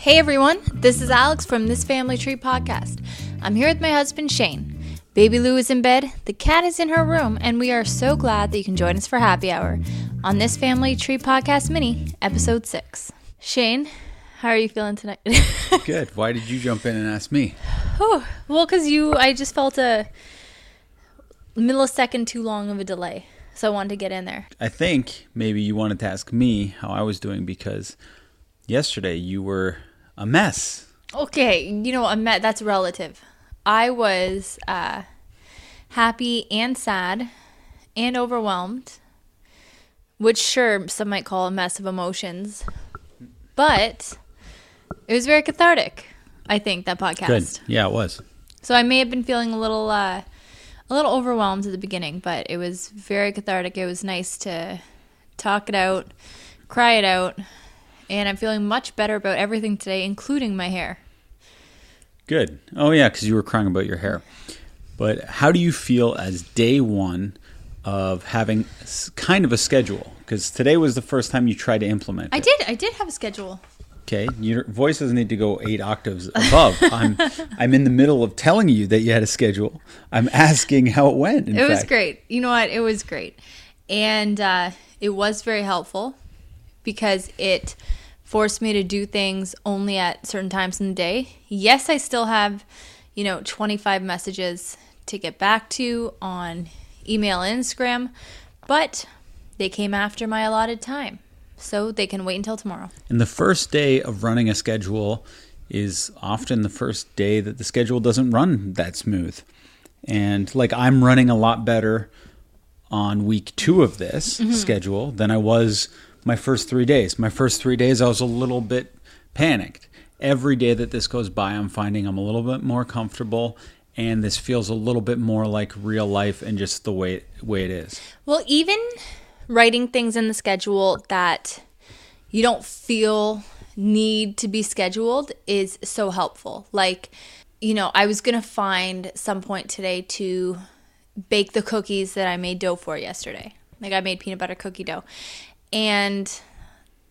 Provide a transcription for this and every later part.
Hey everyone, this is Alex from This Family Tree Podcast. I'm here with my husband Shane. Baby Lou is in bed, the cat is in her room, and we are so glad that you can join us for happy hour on This Family Tree Podcast Mini, Episode 6. Shane, how are you feeling tonight? Good. Why did you jump in and ask me? oh, well, because you, I just felt a millisecond too long of a delay, so I wanted to get in there. I think maybe you wanted to ask me how I was doing because yesterday you were a mess. Okay, you know, I'm met, that's relative. I was uh, happy and sad and overwhelmed, which sure some might call a mess of emotions, but it was very cathartic. I think that podcast. Good. Yeah, it was. So I may have been feeling a little, uh, a little overwhelmed at the beginning, but it was very cathartic. It was nice to talk it out, cry it out, and I'm feeling much better about everything today, including my hair. Good. Oh yeah, because you were crying about your hair. But how do you feel as day one of having kind of a schedule? Because today was the first time you tried to implement. I it. did. I did have a schedule. Okay, your voice doesn't need to go eight octaves above. I'm I'm in the middle of telling you that you had a schedule. I'm asking how it went. In It was fact. great. You know what? It was great, and uh, it was very helpful because it forced me to do things only at certain times in the day. Yes, I still have, you know, 25 messages to get back to on email and Instagram, but they came after my allotted time. So they can wait until tomorrow. And the first day of running a schedule is often the first day that the schedule doesn't run that smooth. And like I'm running a lot better on week two of this mm-hmm. schedule than I was my first three days. My first three days, I was a little bit panicked. Every day that this goes by, I'm finding I'm a little bit more comfortable. And this feels a little bit more like real life and just the way way it is. Well, even writing things in the schedule that you don't feel need to be scheduled is so helpful. Like, you know, I was going to find some point today to bake the cookies that I made dough for yesterday. Like, I made peanut butter cookie dough. And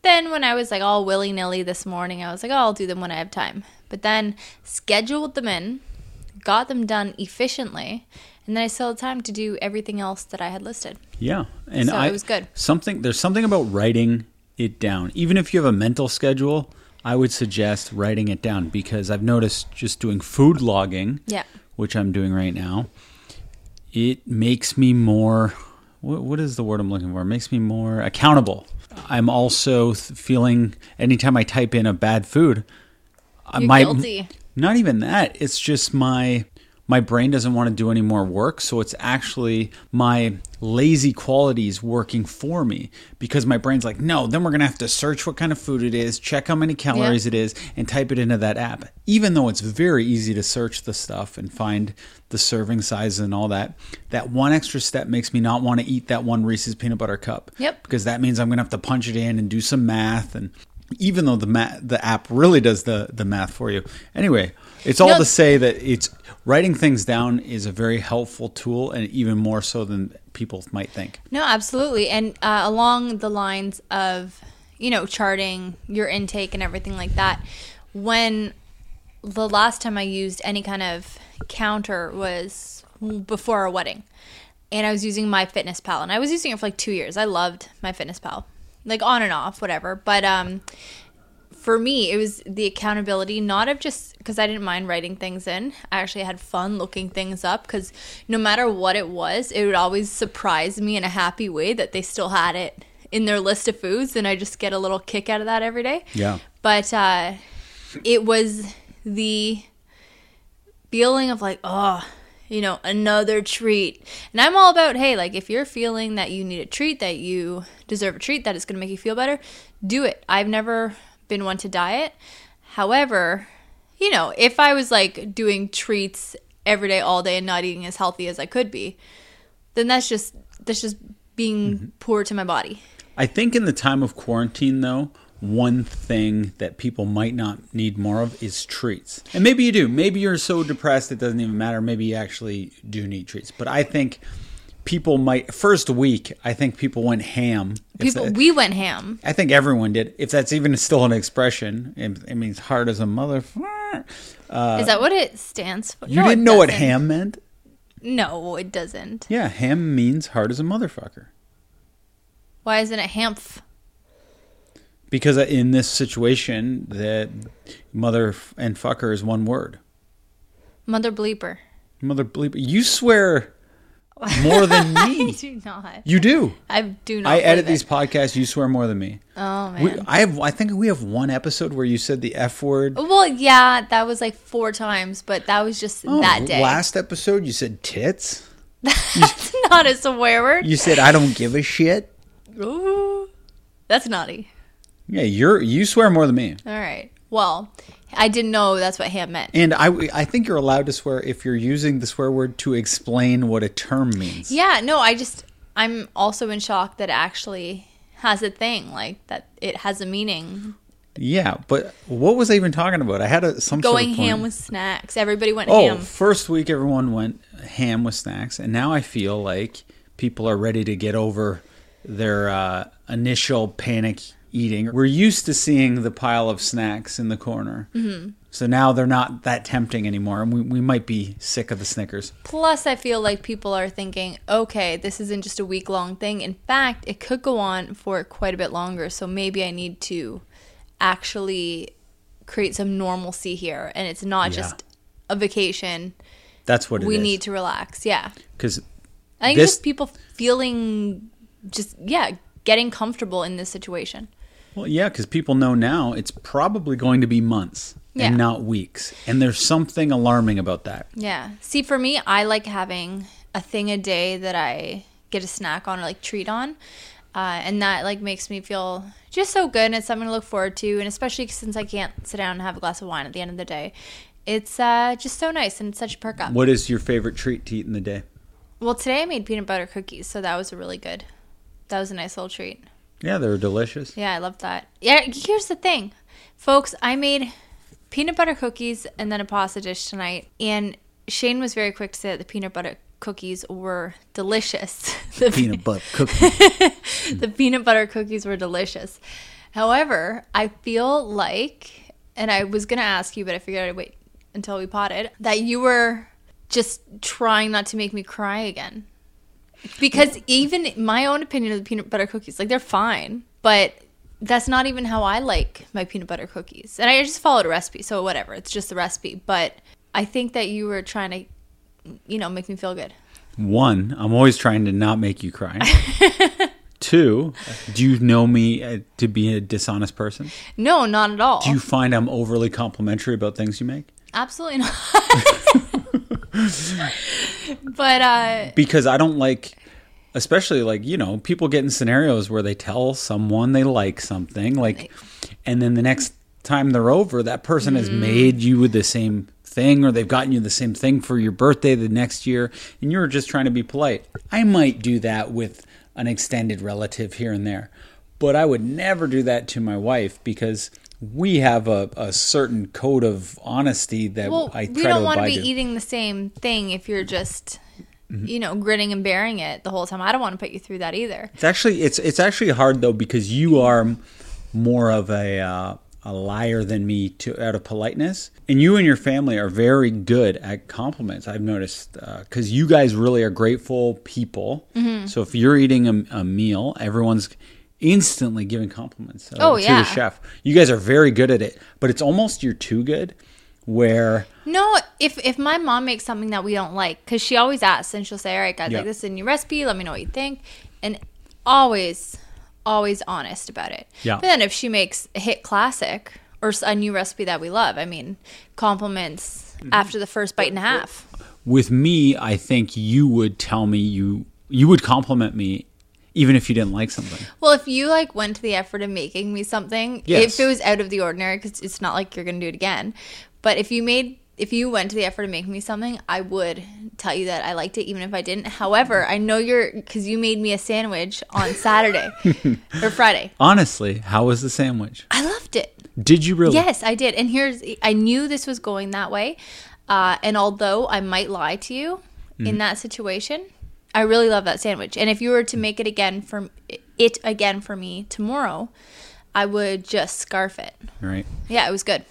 then when I was like all willy nilly this morning, I was like, oh, I'll do them when I have time. But then scheduled them in, got them done efficiently, and then I still had time to do everything else that I had listed. Yeah, and So I, it was good. Something there's something about writing it down. Even if you have a mental schedule, I would suggest writing it down because I've noticed just doing food logging, Yeah. which I'm doing right now, it makes me more. What, what is the word I'm looking for? It makes me more accountable. I'm also th- feeling anytime I type in a bad food, You're my guilty. not even that. It's just my my brain doesn't want to do any more work, so it's actually my lazy qualities working for me because my brain's like, no, then we're gonna have to search what kind of food it is, check how many calories Yeah. it is, and type it into that app. Even though it's very easy to search the stuff and find the serving size and all that, that one extra step makes me not want to eat that one Reese's peanut butter cup. Yep. Because that means I'm gonna have to punch it in and do some math and even though the ma- the app really does the the math for you. Anyway, it's all No. to say that it's writing things down is a very helpful tool, and even more so than people might think. No, absolutely. And uh, along the lines of, you know, charting your intake and everything like that, when the last time I used any kind of counter was before a wedding. And I was using MyFitnessPal, and I was using it for like two years. I loved MyFitnessPal, like on and off, whatever. But um, for me, it was the accountability, not of just because I didn't mind writing things in. I actually had fun looking things up because no matter what it was, it would always surprise me in a happy way that they still had it in their list of foods. And I just get a little kick out of that every day. Yeah. But uh, it was the feeling of like, oh, you know, another treat. And I'm all about, hey, like if you're feeling that you need a treat, that you deserve a treat, that it's going to make you feel better, do it. I've never been one to diet. However, you know, if I was like doing treats every day, all day, and not eating as healthy as I could be, then that's just that's just being mm-hmm. poor to my body. I think in the time of quarantine, though, one thing that people might not need more of is treats. And maybe you do. Maybe you're so depressed it doesn't even matter. Maybe you actually do need treats. But I think people might first week. I think people went ham. People, that- we went ham. I think everyone did. If that's even still an expression, it, it means hard as a mother. Uh, is that what it stands for? You No, didn't know what doesn't. ham meant? No, it doesn't. Yeah, ham means hard as a motherfucker. Why isn't it hamph? Because in this situation, that mother and fucker is one word. Mother bleeper. Mother bleeper. You swear more than I me. do not. You do. I do not. I edit believe these podcasts. You swear more than me. Oh man. We, I have. I think we have one episode where you said the f word. well, yeah, that was like four times, but that was just Oh, that day. Last episode, you said tits. That's not a swear word. You said I don't give a shit. Ooh, that's naughty. Yeah, you're you swear more than me. All right. Well, I didn't know that's what ham meant. And I, I think you're allowed to swear if you're using the swear word to explain what a term means. Yeah, no, I just I'm also in shock that it actually has a thing like that. It has a meaning. Yeah, but what was I even talking about? I had a some Going sort of ham with snacks. Everybody went Oh, ham. first week everyone went ham with snacks, and now I feel like people are ready to get over their uh, initial panic eating. We're used to seeing the pile of snacks in the corner, mm-hmm. so now they're not that tempting anymore, and we, we might be sick of the Snickers. Plus, I feel like people are thinking, okay, this isn't just a week long thing. In fact, it could go on for quite a bit longer. So maybe I need to actually create some normalcy here. And it's not Yeah. just a vacation. That's what it we is. need to relax. Yeah. because I think This- just people feeling just, yeah, getting comfortable in this situation. Well, yeah, because people know now it's probably going to be months Yeah. and not weeks, and there's something alarming about that. Yeah. See, for me, I like having a thing a day that I get a snack on or like treat on. Uh, and that like makes me feel just so good and it's something to look forward to and especially since i can't sit down and have a glass of wine at the end of the day it's uh, just so nice and it's such a perk up What is your favorite treat to eat in the day? well today i made peanut butter cookies so that was a really good that was a nice little treat Yeah, they're delicious. yeah i love that yeah here's the thing folks i made peanut butter cookies and then a pasta dish tonight and shane was very quick to say that the peanut butter cookies were delicious the Peanut butter cookie. the peanut butter cookies were delicious. However, I feel like, and I was gonna ask you, but I figured I'd wait until we potted, that you were just trying not to make me cry again. Because even my own opinion of the peanut butter cookies, like they're fine, but that's not even how I like my peanut butter cookies. And I just followed a recipe, so whatever, it's just the recipe. But I think that you were trying to, you know, make me feel good. One, I'm always trying to not make you cry. Two, do you know me uh, to be a dishonest person? No, not at all. Do you find I'm overly complimentary about things you make? Absolutely not. but uh Because I don't like, especially like, you know, people get in scenarios where they tell someone they like something, like, and then the next time they're over, that person has Mm. made you with the same thing or they've gotten you the same thing for your birthday the next year, and you're just trying to be polite. I might do that with an extended relative here and there, but I would never do that to my wife because we have a, a certain code of honesty that well, I try we don't to want to be to. eating the same thing if you're just Mm-hmm. you know grinning and bearing it the whole time. I don't want to put you through that either. It's actually it's it's actually hard though because you are more of a uh, a liar than me to out of politeness, and you and your family are very good at compliments. I've noticed because you guys really are grateful people. Mm-hmm. So if you're eating a, a meal, everyone's instantly giving compliments uh, Oh, to yeah. the chef. You guys are very good at it, but it's almost you're too good. Where No, if if my mom makes something that we don't like, because she always asks and she'll say, "All right, guys, like this is a new recipe. Let me know what you think," and always, always honest about it. Yeah. But then if she makes a hit classic or a new recipe that we love, I mean, compliments Mm-hmm. after the first bite and a half. with me, I think you would tell me you you would compliment me even if you didn't like something. Well, if you like went to the effort of making me something, Yes. if it was out of the ordinary, because it's not like you're gonna do it again, but if you made, if you went to the effort of making me something, I would tell you that I liked it, even if I didn't. However, I know you're because you made me a sandwich on Saturday or Friday. Honestly, how was the sandwich? I loved it. Did you really? Yes, I did. And here's, I knew this was going that way, uh, and although I might lie to you Mm-hmm. in that situation, I really love that sandwich. And if you were to mm. make it again for it again for me tomorrow, I would just scarf it. Right. Yeah, it was good.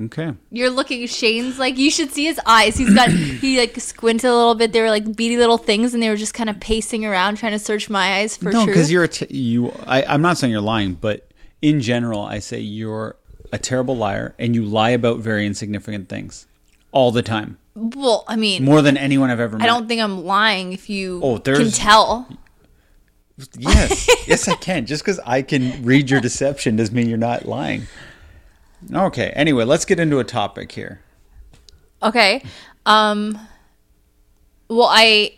Okay. You're looking Shane's like you should see his eyes. He's got he like squinted a little bit. They were like beady little things, and they were just kind of pacing around trying to search my eyes for no, because you're a t- you. I, I'm not saying you're lying, but in general, I say you're a terrible liar, and you lie about very insignificant things all the time, well, I mean, more than anyone I've ever met. I don't think I'm lying if you Oh, can tell. Yes, yes, I can. Just because I can read your deception doesn't mean you're not lying. Okay. Anyway, let's get into a topic here. Okay. Um. Well, I.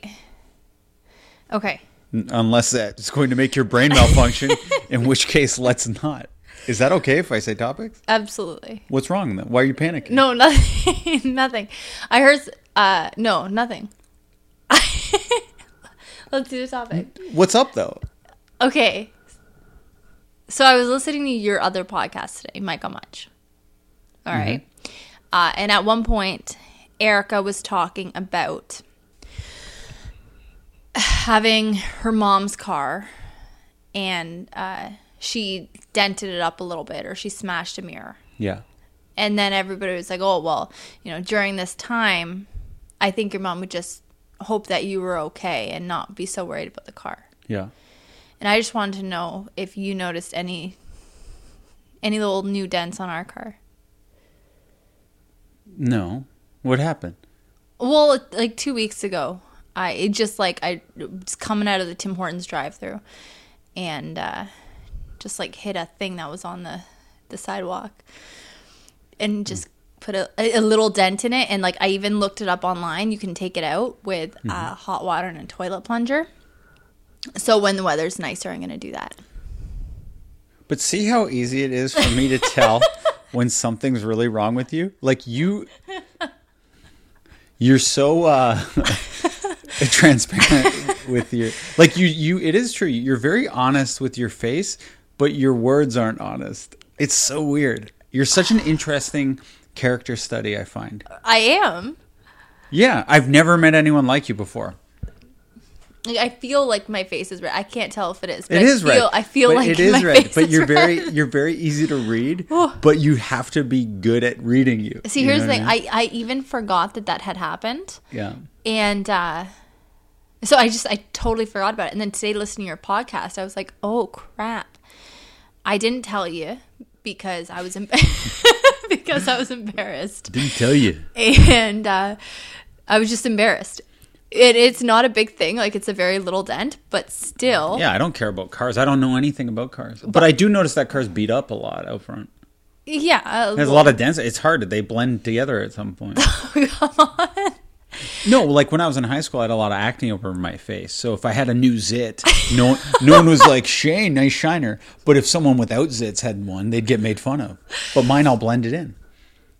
Okay. Unless that's going to make your brain malfunction, in which case, let's not. Is that okay if I say topics? Absolutely. What's wrong then? Why are you panicking? No, nothing. nothing. I heard. Uh, no, nothing. Let's do the topic. What's up though? Okay. So I was listening to your other podcast today, on Much. All right. Uh, and at one point, Erica was talking about having her mom's car and uh, she dented it up a little bit or she smashed a mirror. Yeah. And then everybody was like, oh, well, you know, during this time, I think your mom would just hope that you were okay and not be so worried about the car. Yeah. And I just wanted to know if you noticed any any little new dents on our car. No. What happened? Well, like two weeks ago, I it just like I was coming out of the Tim Hortons drive-through, and uh, just like hit a thing that was on the the sidewalk, and just put a, a little dent in it. And like I even looked it up online. You can take it out with uh, hot water and a toilet plunger. So when the weather's nicer, I'm gonna do that. But see how easy it is for me to tell when something's really wrong with you? Like you you're so uh transparent with your like you you it is true. You're very honest with your face, but your words aren't honest. It's so weird. You're such an interesting character study, I find. I am. Yeah, I've never met anyone like you before. Like, I feel like my face is red. I can't tell if it is. But It I is feel, red. I feel but like it is red. But you're red. very you're very easy to read. but you have to be good at reading you. See, You here's the thing. I, I even forgot that that had happened, Yeah. and uh, so I just I totally forgot about it. And then today, listening to your podcast, I was like, oh crap, I didn't tell you because I was em- because I was embarrassed, Didn't tell you. and uh, I was just embarrassed. It, it's not a big thing, like it's a very little dent, but still, Yeah, I don't care about cars. I don't know anything about cars. But I do notice that cars beat up a lot out front. yeah. uh, There's a lot of dents. It's hard. They blend together at some point. come on. No, like when I was in high school, I had a lot of acne over my face. So if I had a new zit, no, no one was like, Shane, nice shiner. But if someone without zits had one, they'd get made fun of. But mine all blended in.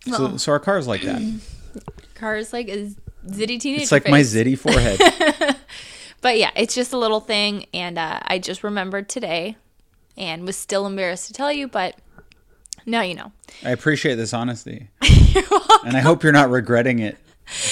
So, so our car's like that. Cars like a zitty teenager. It's like my zitty forehead. But yeah, it's just a little thing, and uh, I just remembered today, and was still embarrassed to tell you, but now you know. I appreciate this honesty. And I hope you're not regretting it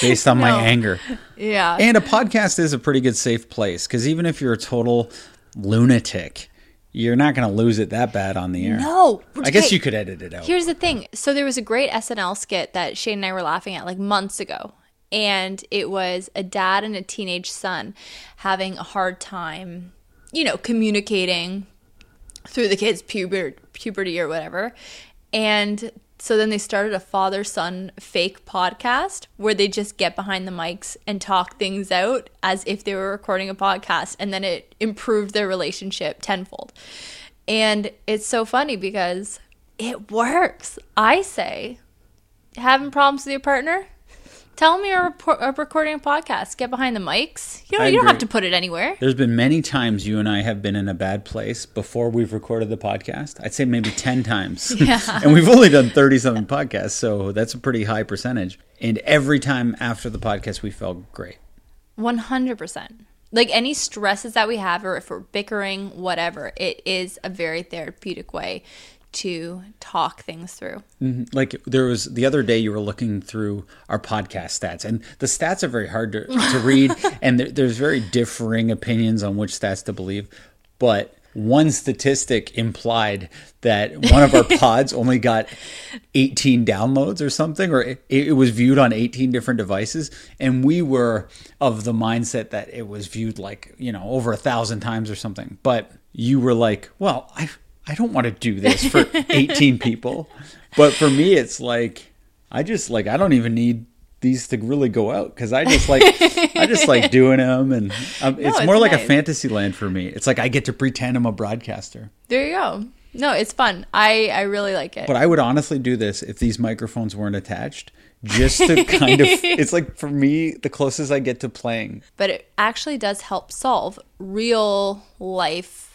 based on No. my anger. Yeah. And a podcast is a pretty good safe place because even if you're a total lunatic, you're not going to lose it that bad on the air. no, I guess okay, you could edit it out. Here's the thing. So there was a great SNL skit that Shane and I were laughing at like months ago. And it was a dad and a teenage son having a hard time, you know, communicating through the kids' puber- puberty or whatever. And so then they started a father son fake podcast where they just get behind the mics and talk things out as if they were recording a podcast. And then it improved their relationship tenfold. And it's so funny because it works. I say, having problems with your partner? Tell them you're recording a podcast. Get behind the mics. You know, I you don't have to put it anywhere. There's been many times you and I have been in a bad place before we've recorded the podcast. I'd say maybe 10 times. Yeah. and we've only done 30 something podcasts, so that's a pretty high percentage. And every time after the podcast, we felt great. 100%. Like any stresses that we have, or if we're bickering, whatever, it is a very therapeutic way to talk things through. Mm-hmm. like there was the other day you were looking through our podcast stats and the stats are very hard to, to read and there, there's very differing opinions on which stats to believe but one statistic implied that one of our pods only got 18 downloads or something or it, it was viewed on 18 different devices and we were of the mindset that it was viewed like you know over a thousand times or something but you were like well i I don't want to do this for 18 people. But for me, it's like, I just like, I don't even need these to really go out because I just like, I just like doing them. And um, it's, it's more like a fantasy land for me. It's like I get to pretend I'm a broadcaster. There you go. No, it's fun. I I really like it. But I would honestly do this if these microphones weren't attached. Just to kind of, it's like for me, the closest I get to playing. but it actually does help solve real life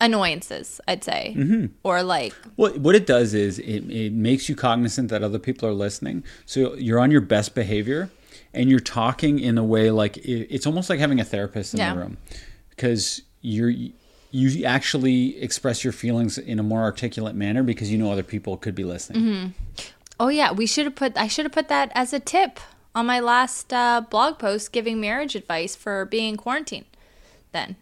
annoyances, I'd say. Mm-hmm. Or like, Well, what it does is it, it makes you cognizant that other people are listening. So you're on your best behavior and you're talking in a way like it, it's almost like having a therapist in Yeah. the room because you're you actually express your feelings in a more articulate manner because you know other people could be listening. oh yeah, we should have put, I should have put that as a tip on my last uh, blog post giving marriage advice for being in quarantine. Then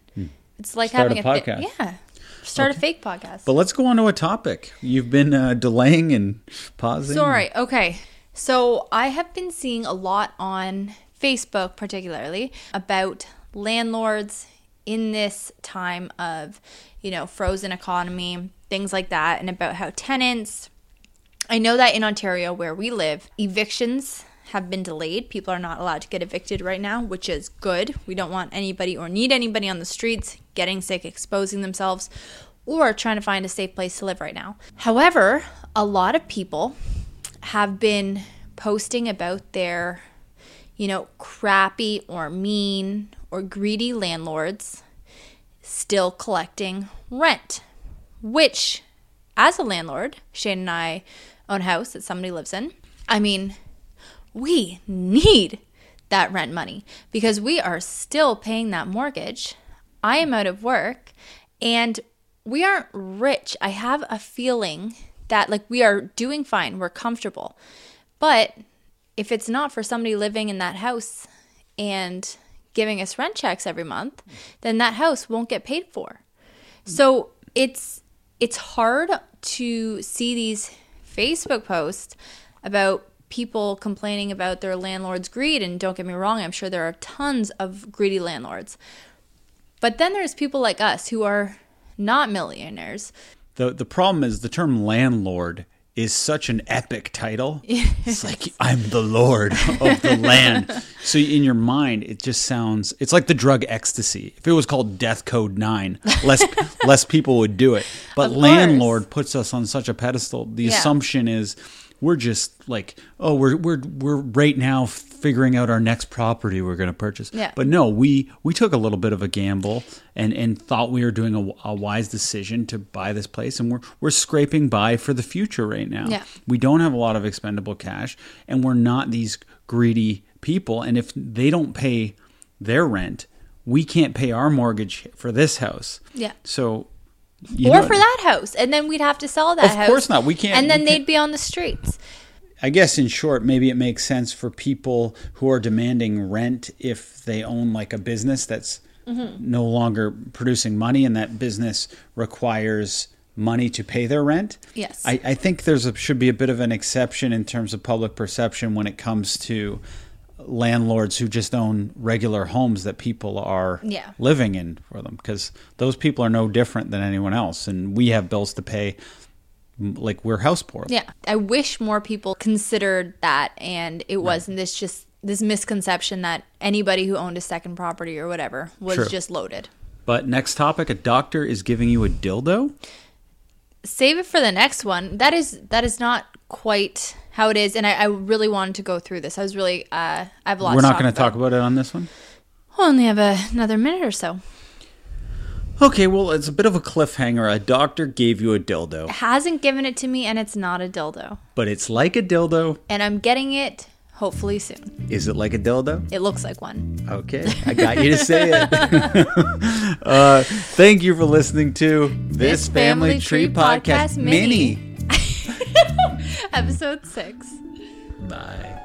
it's like Hmm. Start having a a, podcast. yeah, start a fake podcast. But let's go on to a topic. You've been uh, delaying and pausing. Sorry. Okay. So I have been seeing a lot on Facebook, particularly about landlords in this time of, you know, frozen economy, things like that, and about how tenants. I know that in Ontario, where we live, evictions have been delayed. People are not allowed to get evicted right now, which is good. We don't want anybody or need anybody on the streets getting sick, exposing themselves, or trying to find a safe place to live right now. However, a lot of people have been posting about their, you know, crappy or mean or greedy landlords still collecting rent, which, as a landlord, Shane and I own a house that somebody lives in. I mean, we need that rent money because we are still paying that mortgage. I am out of work and we aren't rich. I have a feeling that like we are doing fine, we're comfortable. But if it's not for somebody living in that house and giving us rent checks every month, then that house won't get paid for. So it's it's hard to see these Facebook posts about people complaining about their landlord's greed and don't get me wrong, I'm sure there are tons of greedy landlords. But then there's people like us who are not millionaires. The the problem is the term landlord is such an epic title. It's like I'm the lord of the land. So in your mind, it just sounds. It's like the drug ecstasy. If it was called Death Code Nine, less less people would do it. But landlord puts us on such a pedestal. The Yeah. assumption is we're just like, oh, we're we're we're right now figuring out our next property we're going to purchase. Yeah. But no, we we took a little bit of a gamble and and thought we were doing a, a wise decision to buy this place, and we're we're scraping by for the future right now. Yeah. We don't have a lot of expendable cash, and we're not these greedy people. And if they don't pay their rent, we can't pay our mortgage for this house. Yeah. So. You or know- for that house. And then we'd have to sell that house. Of house. course not. We can't- And then they'd can't- be on the streets. I guess in short, maybe it makes sense for people who are demanding rent if they own like a business that's Mm-hmm. no longer producing money and that business requires money to pay their rent. Yes. I, I think there's a, should be a bit of an exception in terms of public perception when it comes to landlords who just own regular homes that people are Yeah. living in for them because those people are no different than anyone else and we have bills to pay like we're house poor. Yeah. I wish more people considered that and it wasn't this just this misconception that anybody who owned a second property or whatever was True. just loaded. But next topic, a doctor is giving you a dildo. Save it for the next one. That is that is not quite how it is, and I, I really wanted to go through this. I was really uh, I have a lot. We're not going to talk about it on this one. We'll only have a, another minute or so. Okay, well, it's a bit of a cliffhanger. A doctor gave you a dildo, Hasn't given it to me, and it's not a dildo. but it's like a dildo. and I'm getting it hopefully soon. Is it like a dildo? It looks like one. Okay, I got you to say it. uh, thank you for listening to this, Family, Tree, Podcast, Mini. Episode six. Bye.